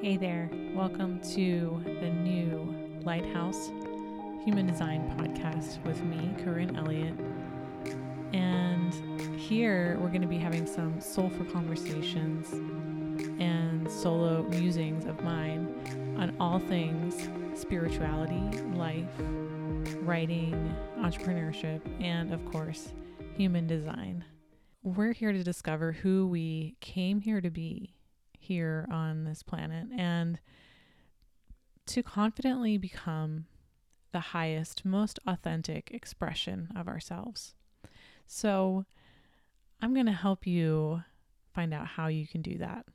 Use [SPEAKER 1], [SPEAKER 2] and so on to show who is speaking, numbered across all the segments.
[SPEAKER 1] Hey there, welcome to the new Lighthouse Human Design podcast with me, Corinne Elliott. And here we're going to be having some soulful conversations and solo musings of mine on all things spirituality, life, writing, entrepreneurship, and of course, human design. We're here to discover who we came here to be here on this planet and to confidently become the highest, most authentic expression of ourselves. So, I'm going to help you find out how you can do that.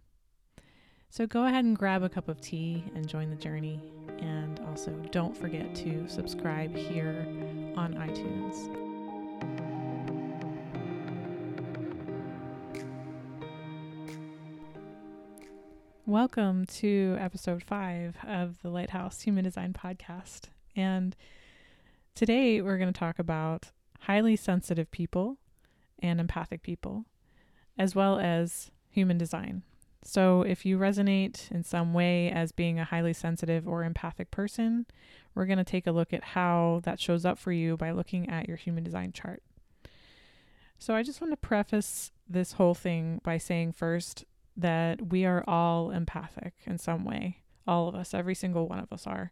[SPEAKER 1] So, go ahead and grab a cup of tea and join the journey. And also, don't forget to subscribe here on iTunes. Welcome to episode five of the Lighthouse Human Design Podcast. And today we're going to talk about highly sensitive people and empathic people, as well as human design. So, if you resonate in some way as being a highly sensitive or empathic person, we're going to take a look at how that shows up for you by looking at your human design chart. So, I just want to preface this whole thing by saying first that we are all empathic in some way. All of us, every single one of us are.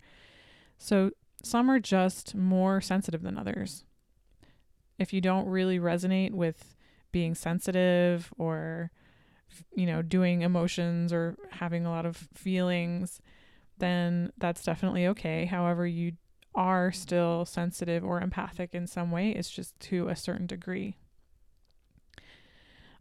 [SPEAKER 1] So some are just more sensitive than others. If you don't really resonate with being sensitive or, you know, doing emotions or having a lot of feelings, then that's definitely okay. However, you are still sensitive or empathic in some way, it's just to a certain degree.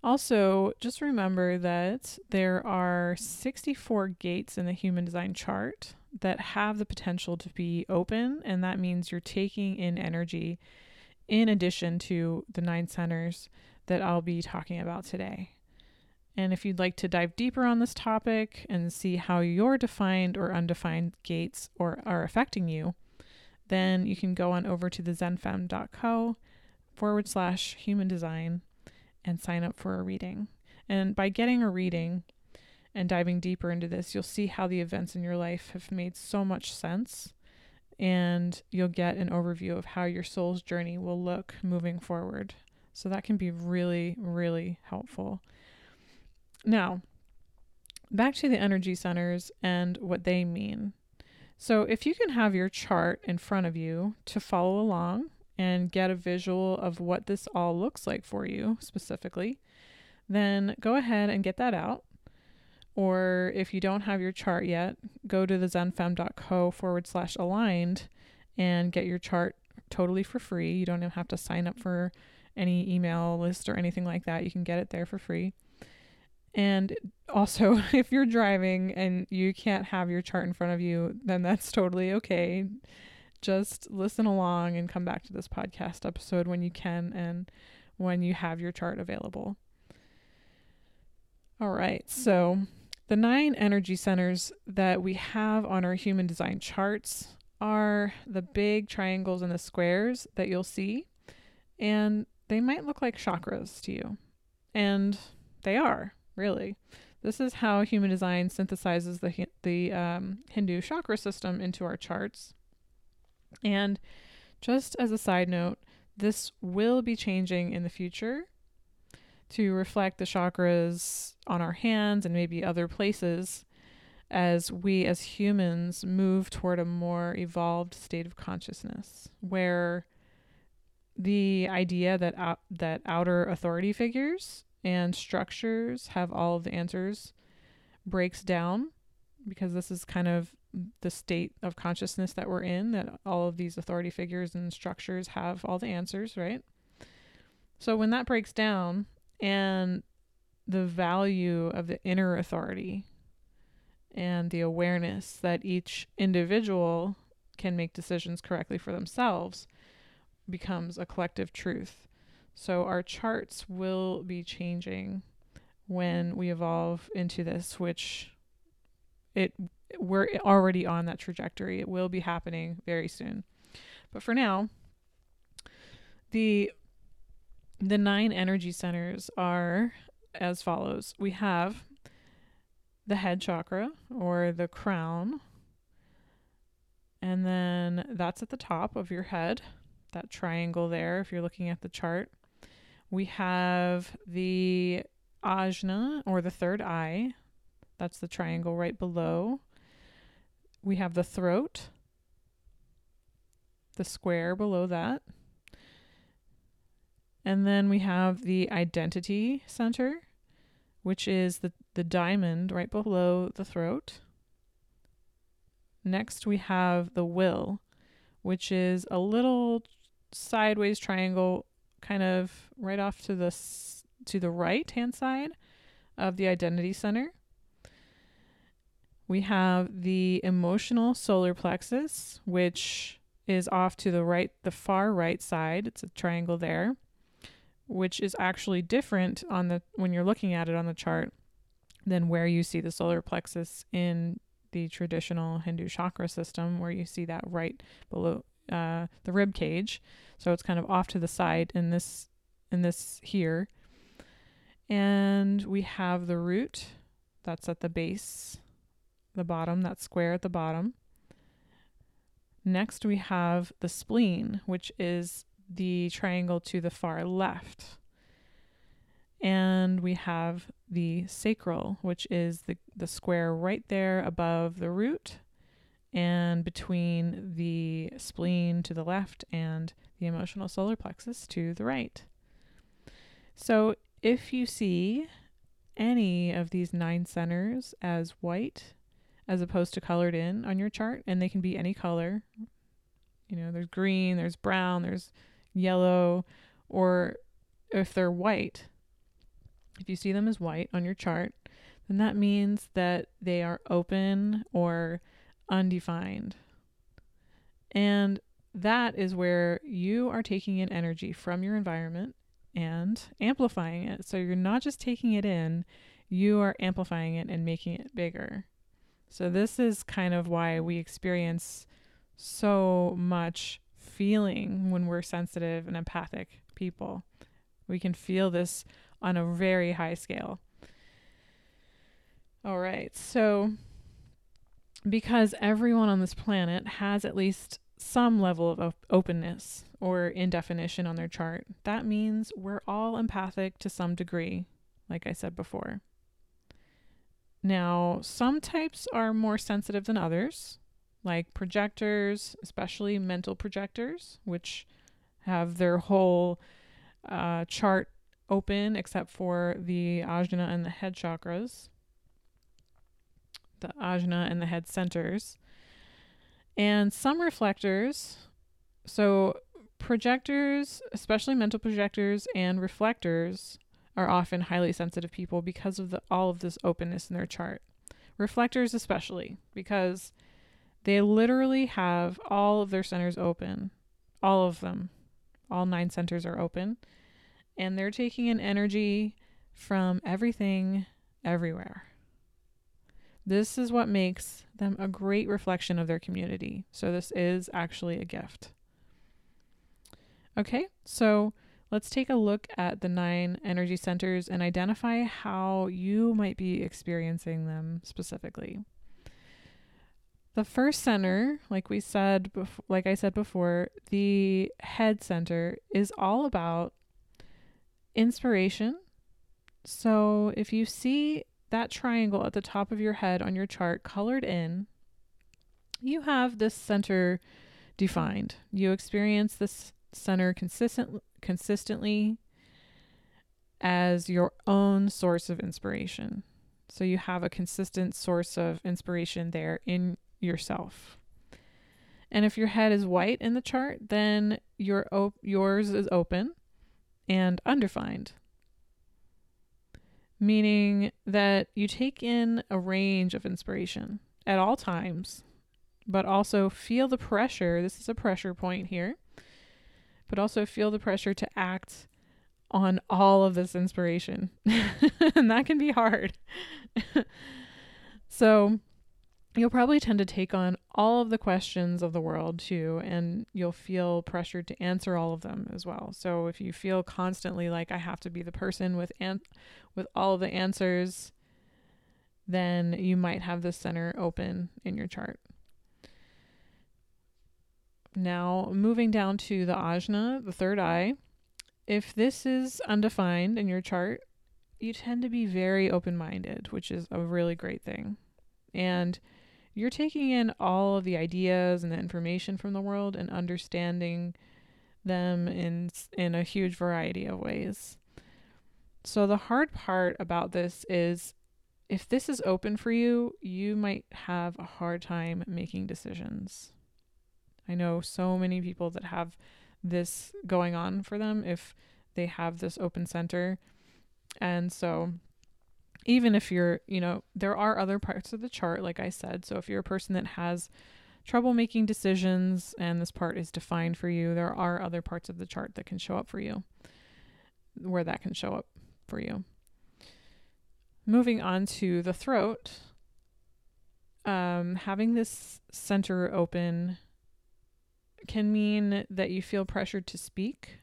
[SPEAKER 1] Also, just remember that there are 64 gates in the human design chart that have the potential to be open, and that means you're taking in energy in addition to the nine centers that I'll be talking about today. And if you'd like to dive deeper on this topic and see how your defined or undefined gates or are affecting you, then you can go on over to the zenfem.co forward slash human design and sign up for a reading. And by getting a reading and diving deeper into this, you'll see how the events in your life have made so much sense. And you'll get an overview of how your soul's journey will look moving forward. So that can be really, really helpful. Now, back to the energy centers and what they mean. So, if you can have your chart in front of you to follow along and get a visual of what this all looks like for you specifically, then go ahead and get that out. Or if you don't have your chart yet, go to the zenfem.co forward slash aligned and get your chart totally for free. You don't have to sign up for any email list or anything like that. You can get it there for free. And also, if you're driving and you can't have your chart in front of you, then that's totally okay just listen along and come back to this podcast episode when you can and when you have your chart available. All right, so the nine energy centers that we have on our human design charts are the big triangles and the squares that you'll see, and they might look like chakras to you. And they are, really. This is how human design synthesizes the, the um, Hindu chakra system into our charts. And just as a side note, this will be changing in the future to reflect the chakras on our hands and maybe other places as we as humans move toward a more evolved state of consciousness where the idea that out, that outer authority figures and structures have all of the answers breaks down because this is kind of the state of consciousness that we're in, that all of these authority figures and structures have all the answers, right? So when that breaks down and the value of the inner authority and the awareness that each individual can make decisions correctly for themselves becomes a collective truth. So our charts will be changing when we evolve into this, which it we're already on that trajectory. It will be happening very soon. But for now, the the nine energy centers are as follows. We have the head chakra or the crown. And then that's at the top of your head, that triangle there, if you're looking at the chart. We have the ajna or the third eye. That's the triangle right below. We have the throat, the square below that. And then we have the identity center, which is the, the diamond right below the throat. Next, we have the will, which is a little sideways triangle kind of right off to the to the right hand side of the identity center. We have the emotional solar plexus, which is off to the right, the far right side. It's a triangle there, which is actually different on the when you're looking at it on the chart than where you see the solar plexus in the traditional Hindu chakra system, where you see that right below uh, the rib cage. So it's kind of off to the side in this in this here. And we have the root that's at the base, the bottom, that square at the bottom. Next, we have the spleen, which is the triangle to the far left. And we have the sacral, which is the, the square right there above the root and between the spleen to the left and the emotional solar plexus to the right. So if you see any of these nine centers as white as opposed to colored in on your chart, and they can be any color, you know, there's green, there's brown, there's yellow, or if they're white, if you see them as white on your chart, then that means that they are open or undefined. And that is where you are taking in energy from your environment and amplifying it. So you're not just taking it in, you are amplifying it and making it bigger. So this is kind of why we experience so much feeling when we're sensitive and empathic people. We can feel this on a very high scale. All right. So, because everyone on this planet has at least some level of openness or indefinition on their chart, that means we're all empathic to some degree, like I said before. Now, some types are more sensitive than others, like projectors, especially mental projectors, which have their whole uh, chart open except for the ajna and the head chakras, the ajna and the head centers. And some reflectors, so projectors, especially mental projectors and reflectors, are often highly sensitive people because of the, all of this openness in their chart. Reflectors, especially, because they literally have all of their centers open. All of them. All nine centers are open and they're taking in energy from everything everywhere. This is what makes them a great reflection of their community. So, this is actually a gift. Okay, so let's take a look at the nine energy centers and identify how you might be experiencing them specifically. The first center, like we said, like I said before, the head center is all about inspiration. So if you see that triangle at the top of your head on your chart colored in, you have this center defined. You experience this center consistent consistently as your own source of inspiration. So you have a consistent source of inspiration there in yourself. And if your head is white in the chart, then your op- yours is open and undefined, meaning that you take in a range of inspiration at all times, but also feel the pressure. This is a pressure point here, but also feel the pressure to act on all of this inspiration. and that can be hard. so, you'll probably tend to take on all of the questions of the world too, and you'll feel pressured to answer all of them as well. So if you feel constantly like I have to be the person with an- with all of the answers, then you might have the center open in your chart. Now, moving down to the ajna, the third eye, if this is undefined in your chart, you tend to be very open minded, which is a really great thing. And you're taking in all of the ideas and the information from the world and understanding them in in a huge variety of ways. So the hard part about this is if this is open for you, you might have a hard time making decisions. I know so many people that have this going on for them if they have this open center. And so even if you're, you know, there are other parts of the chart like I said. So if you're a person that has trouble making decisions and this part is defined for you, there are other parts of the chart that can show up for you where that can show up for you. Moving on to the throat, um, having this center open can mean that you feel pressured to speak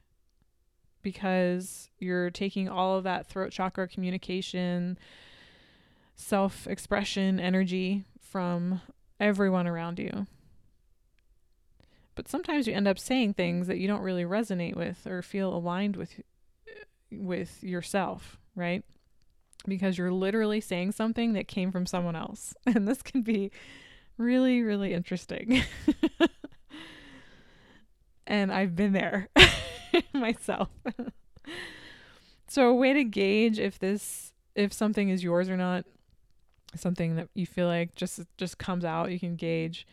[SPEAKER 1] because you're taking all of that throat chakra communication, self expression energy from everyone around you. But sometimes you end up saying things that you don't really resonate with or feel aligned with with yourself, right? Because you're literally saying something that came from someone else. And this can be really really interesting. and I've been there myself. so a way to gauge if this if something is yours or not, something that you feel like just just comes out, you can gauge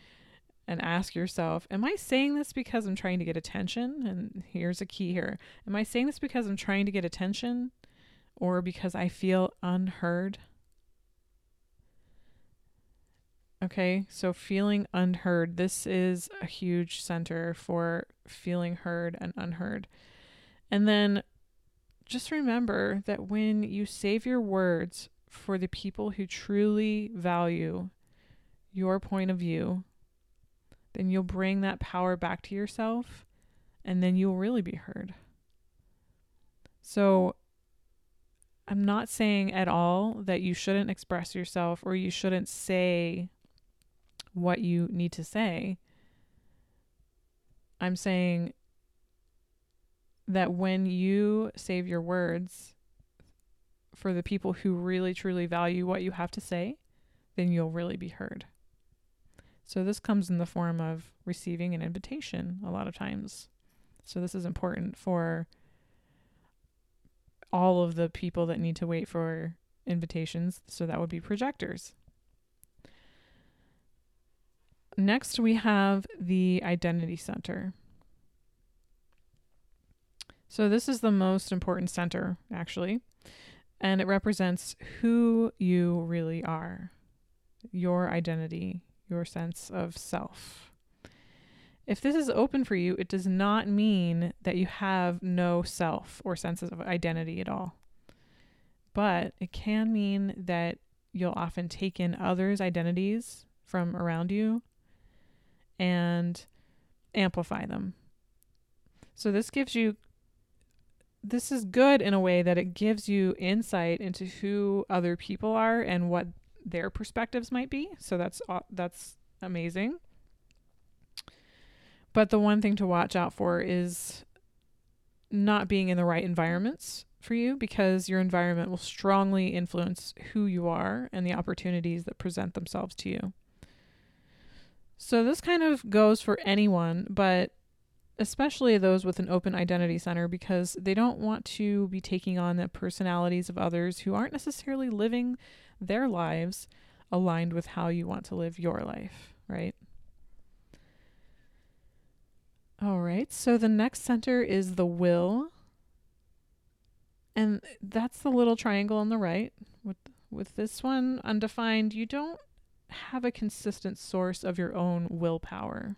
[SPEAKER 1] and ask yourself, am I saying this because I'm trying to get attention? And here's a key here. Am I saying this because I'm trying to get attention or because I feel unheard? Okay, so feeling unheard. This is a huge center for feeling heard and unheard. And then just remember that when you save your words for the people who truly value your point of view, then you'll bring that power back to yourself and then you'll really be heard. So, I'm not saying at all that you shouldn't express yourself or you shouldn't say what you need to say. I'm saying that when you save your words for the people who really truly value what you have to say, then you'll really be heard. So this comes in the form of receiving an invitation a lot of times. So this is important for all of the people that need to wait for invitations. So that would be projectors. Next, we have the identity center. So, this is the most important center, actually, and it represents who you really are your identity, your sense of self. If this is open for you, it does not mean that you have no self or sense of identity at all. But it can mean that you'll often take in others' identities from around you and amplify them. So this gives you this is good in a way that it gives you insight into who other people are and what their perspectives might be. So that's that's amazing. But the one thing to watch out for is not being in the right environments for you because your environment will strongly influence who you are and the opportunities that present themselves to you. So this kind of goes for anyone, but especially those with an open identity center because they don't want to be taking on the personalities of others who aren't necessarily living their lives aligned with how you want to live your life, right? All right. So the next center is the will. And that's the little triangle on the right. With with this one undefined, you don't have a consistent source of your own willpower.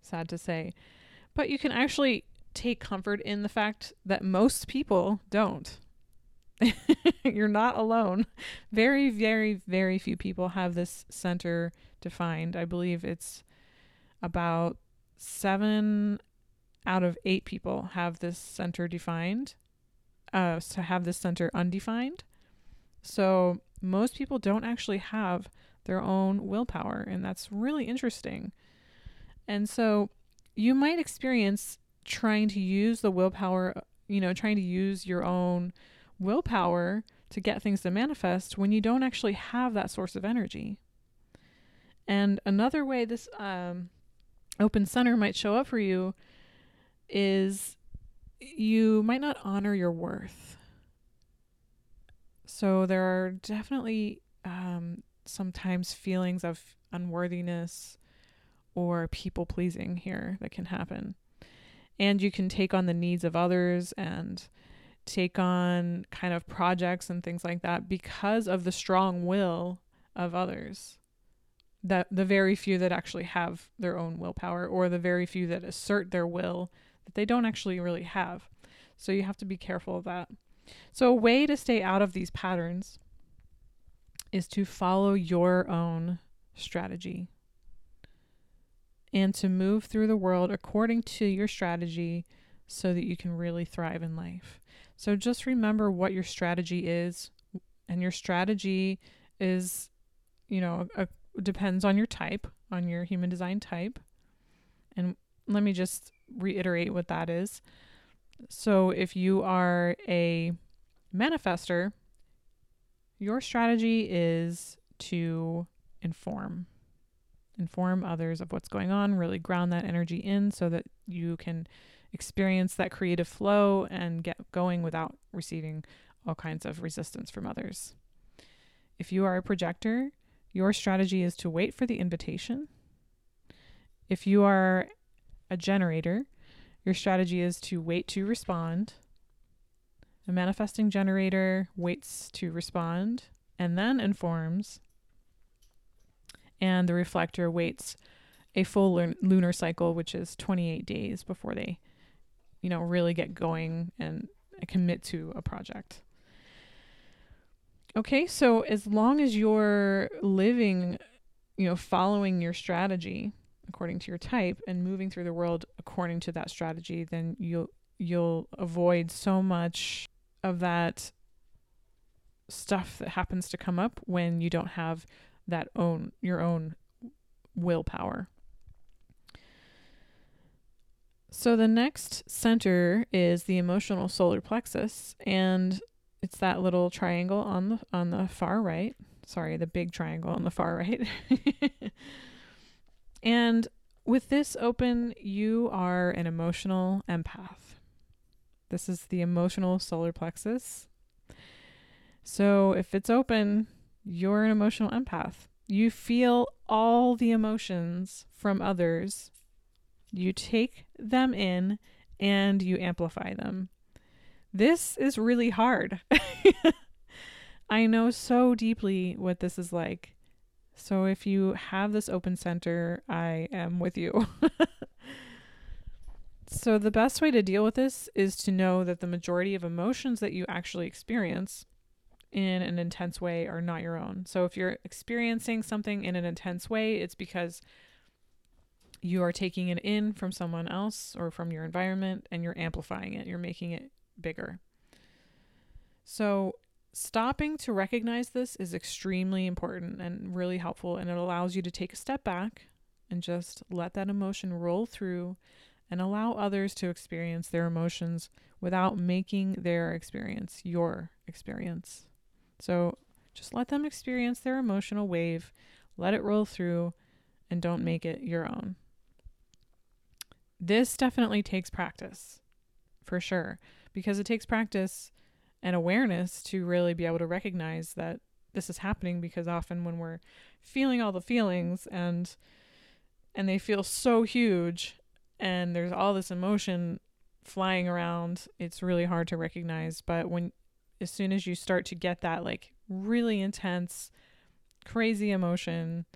[SPEAKER 1] Sad to say. But you can actually take comfort in the fact that most people don't. You're not alone. Very, very, very few people have this center defined. I believe it's about seven out of eight people have this center defined, uh, to have this center undefined. So most people don't actually have their own willpower, and that's really interesting. And so you might experience trying to use the willpower, you know, trying to use your own willpower to get things to manifest when you don't actually have that source of energy. And another way this um, open center might show up for you is you might not honor your worth. So there are definitely um, sometimes feelings of unworthiness or people pleasing here that can happen. And you can take on the needs of others and take on kind of projects and things like that because of the strong will of others. That the very few that actually have their own willpower or the very few that assert their will that they don't actually really have. So you have to be careful of that. So a way to stay out of these patterns is to follow your own strategy and to move through the world according to your strategy so that you can really thrive in life. So just remember what your strategy is and your strategy is you know a, depends on your type, on your human design type. And let me just reiterate what that is. So if you are a manifester, your strategy is to inform. Inform others of what's going on, really ground that energy in so that you can experience that creative flow and get going without receiving all kinds of resistance from others. If you are a projector, your strategy is to wait for the invitation. If you are a generator, your strategy is to wait to respond. A manifesting generator waits to respond and then informs. And the reflector waits a full lunar cycle, which is 28 days before they, you know, really get going and commit to a project. Okay, so as long as you're living, you know, following your strategy according to your type and moving through the world according to that strategy, then you'll you'll avoid so much of that stuff that happens to come up when you don't have that own your own willpower. So the next center is the emotional solar plexus and it's that little triangle on the on the far right. Sorry, the big triangle on the far right. and with this open, you are an emotional empath. This is the emotional solar plexus. So if it's open, you're an emotional empath. You feel all the emotions from others. You take them in and you amplify them. This is really hard. I know so deeply what this is like. So if you have this open center, I am with you. so the best way to deal with this is to know that the majority of emotions that you actually experience in an intense way are not your own. So if you're experiencing something in an intense way, it's because you are taking it in from someone else or from your environment and you're amplifying it. You're making it bigger. So, stopping to recognize this is extremely important and really helpful, and it allows you to take a step back and just let that emotion roll through and allow others to experience their emotions without making their experience your experience. So, just let them experience their emotional wave, let it roll through, and don't make it your own. This definitely takes practice, for sure because it takes practice and awareness to really be able to recognize that this is happening because often when we're feeling all the feelings and and they feel so huge and there's all this emotion flying around it's really hard to recognize. But when as soon as you start to get that like really intense crazy emotion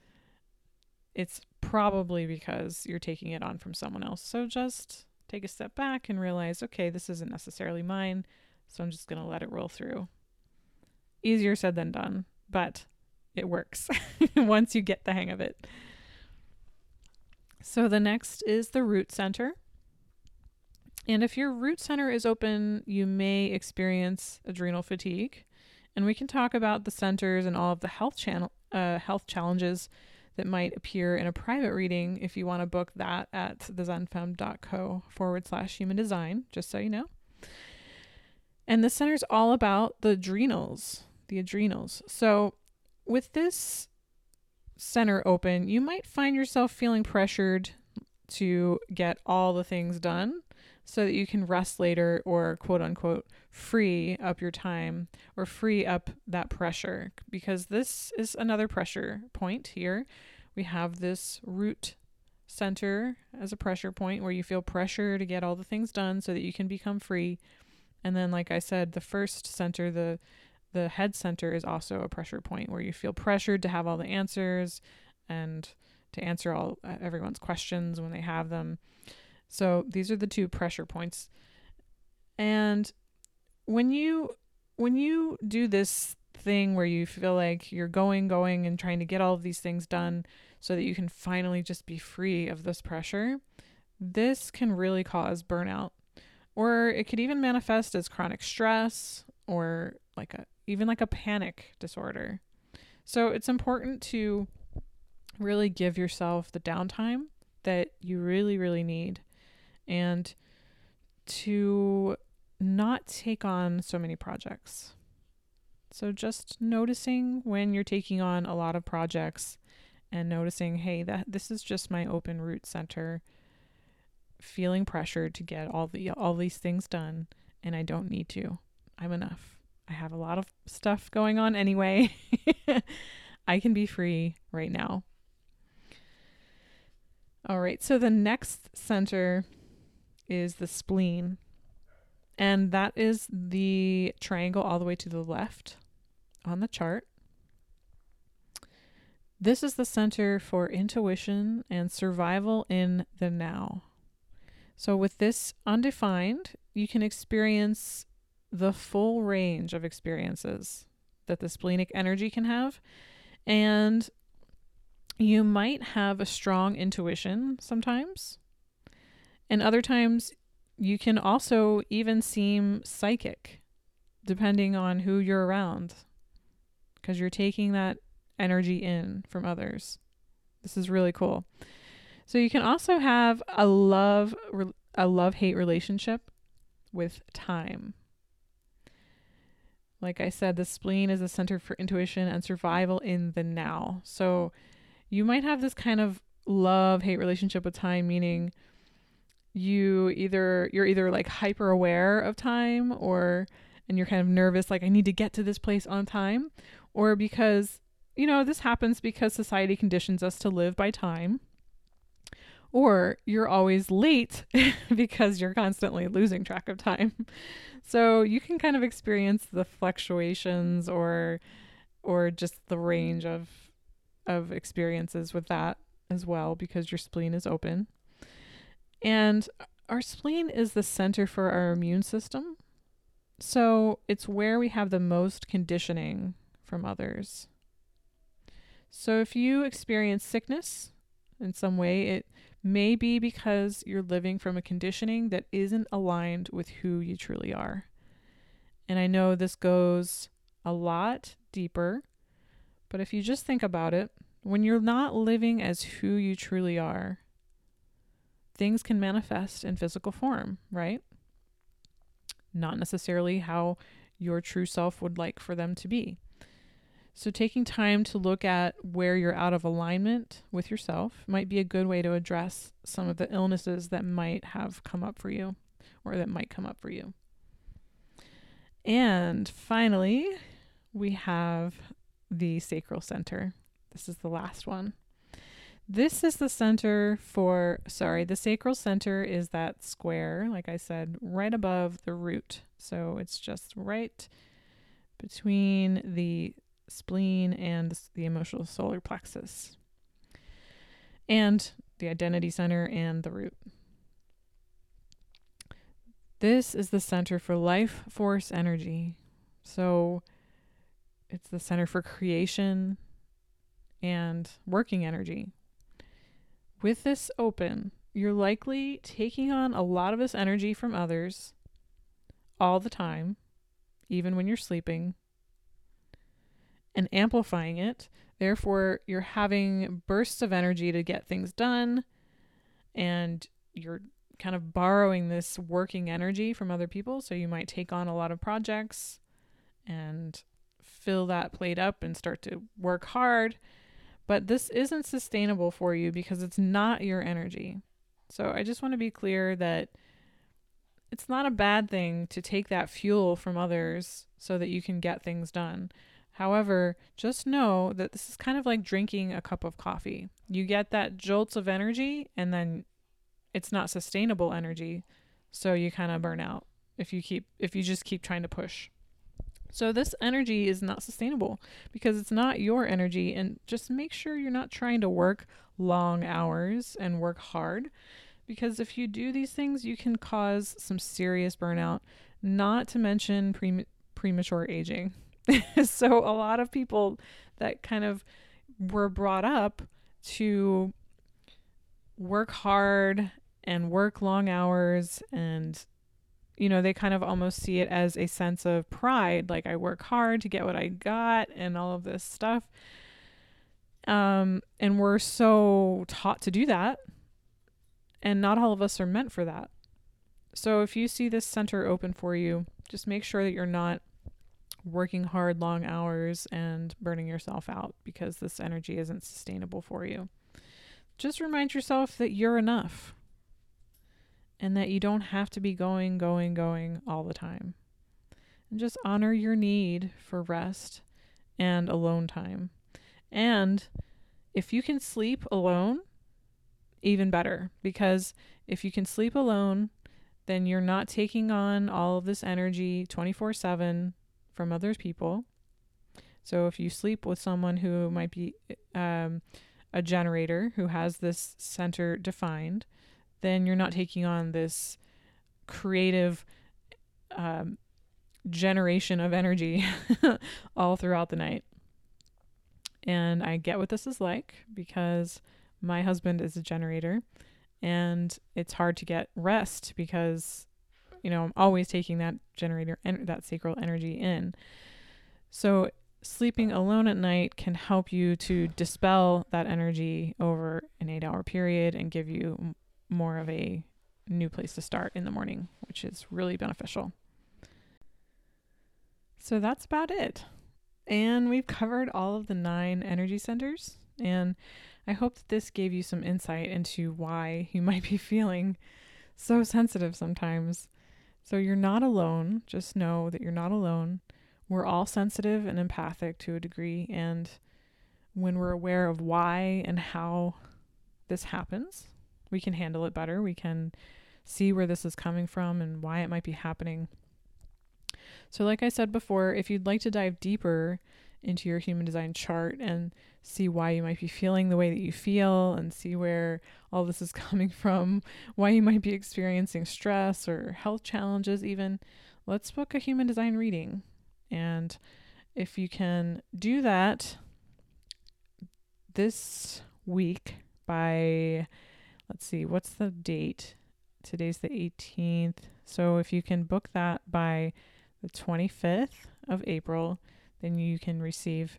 [SPEAKER 1] it's probably because you're taking it on from someone else. So just take a step back and realize, okay, this isn't necessarily mine, so I'm just going to let it roll through. Easier said than done, but it works once you get the hang of it. So the next is the root center. And if your root center is open, you may experience adrenal fatigue. And we can talk about the centers and all of the health channel uh, health challenges that might appear in a private reading if you want to book that at thezenfem.co forward slash human design, just so you know. And the center is all about the adrenals, the adrenals. So with this center open, you might find yourself feeling pressured to get all the things done so that you can rest later or quote unquote free up your time or free up that pressure because this is another pressure point here. We have this root center as a pressure point where you feel pressure to get all the things done so that you can become free. And then like I said, the first center, the the head center is also a pressure point where you feel pressured to have all the answers and to answer all uh, everyone's questions when they have them. So these are the two pressure points. And when you when you do this thing where you feel like you're going going and trying to get all of these things done so that you can finally just be free of this pressure, this can really cause burnout. Or it could even manifest as chronic stress or like a even like a panic disorder. So it's important to really give yourself the downtime that you really really need and to not take on so many projects. So just noticing when you're taking on a lot of projects and noticing, hey, that this is just my open root center feeling pressured to get all the all these things done and I don't need to. I'm enough. I have a lot of stuff going on anyway. I can be free right now. All right, so the next center is the spleen. And that is the triangle all the way to the left on the chart. This is the center for intuition and survival in the now. So, with this undefined, you can experience the full range of experiences that the splenic energy can have. And you might have a strong intuition sometimes. And other times, you can also even seem psychic, depending on who you're around, because you're taking that energy in from others. This is really cool. So you can also have a love a love hate relationship with time. Like I said, the spleen is a center for intuition and survival in the now. So you might have this kind of love hate relationship with time, meaning you either you're either like hyper aware of time or and you're kind of nervous like I need to get to this place on time or because you know this happens because society conditions us to live by time or you're always late because you're constantly losing track of time. So you can kind of experience the fluctuations or or just the range of of experiences with that as well because your spleen is open. And our spleen is the center for our immune system. So it's where we have the most conditioning from others. So if you experience sickness in some way, it may be because you're living from a conditioning that isn't aligned with who you truly are. And I know this goes a lot deeper, but if you just think about it, when you're not living as who you truly are, things can manifest in physical form, right? Not necessarily how your true self would like for them to be. So, taking time to look at where you're out of alignment with yourself might be a good way to address some of the illnesses that might have come up for you or that might come up for you. And finally, we have the sacral center. This is the last one. This is the center for, sorry, the sacral center is that square, like I said, right above the root. So it's just right between the spleen and the emotional solar plexus, and the identity center and the root. This is the center for life force energy. So it's the center for creation and working energy with this open, you're likely taking on a lot of this energy from others all the time, even when you're sleeping. And amplifying it. Therefore, you're having bursts of energy to get things done and you're kind of borrowing this working energy from other people. So you might take on a lot of projects and fill that plate up and start to work hard. But this isn't sustainable for you because it's not your energy. So I just want to be clear that it's not a bad thing to take that fuel from others so that you can get things done. However, just know that this is kind of like drinking a cup of coffee. You get that jolts of energy and then it's not sustainable energy, so you kind of burn out if you keep if you just keep trying to push. So this energy is not sustainable because it's not your energy and just make sure you're not trying to work long hours and work hard because if you do these things you can cause some serious burnout, not to mention pre- premature aging. so a lot of people that kind of were brought up to work hard and work long hours and you know they kind of almost see it as a sense of pride like i work hard to get what i got and all of this stuff. Um and we're so taught to do that and not all of us are meant for that. So if you see this center open for you just make sure that you're not working hard long hours and burning yourself out because this energy isn't sustainable for you just remind yourself that you're enough and that you don't have to be going, going, going all the time. And just honor your need for rest and alone time. And if you can sleep alone, even better, because if you can sleep alone, then you're not taking on all of this energy 24 7 from other people. So if you sleep with someone who might be um, a generator who has this center defined, then you're not taking on this creative um, generation of energy all throughout the night. And I get what this is like because my husband is a generator and it's hard to get rest because you know I'm always taking that generator and that sacral energy in. So sleeping alone at night can help you to dispel that energy over an 8-hour period and give you more of a new place to start in the morning, which is really beneficial. So that's about it. And we've covered all of the nine energy centers. And I hope that this gave you some insight into why you might be feeling so sensitive sometimes. So you're not alone. Just know that you're not alone. We're all sensitive and empathic to a degree. And when we're aware of why and how this happens, we can handle it better. We can see where this is coming from and why it might be happening. So, like I said before, if you'd like to dive deeper into your human design chart and see why you might be feeling the way that you feel and see where all this is coming from, why you might be experiencing stress or health challenges, even, let's book a human design reading. And if you can do that this week by let's see, what's the date? Today's the 18th. So if you can book that by the 25th of April, then you can receive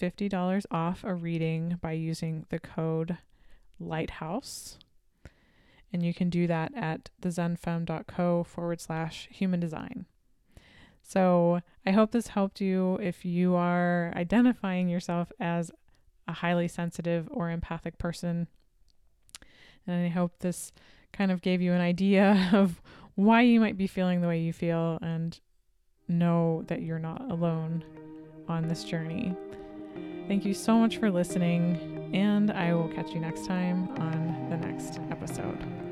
[SPEAKER 1] $50 off a reading by using the code Lighthouse. And you can do that at thezenfemme.co forward slash human design. So I hope this helped you if you are identifying yourself as a highly sensitive or empathic person and I hope this kind of gave you an idea of why you might be feeling the way you feel and know that you're not alone on this journey. Thank you so much for listening, and I will catch you next time on the next episode.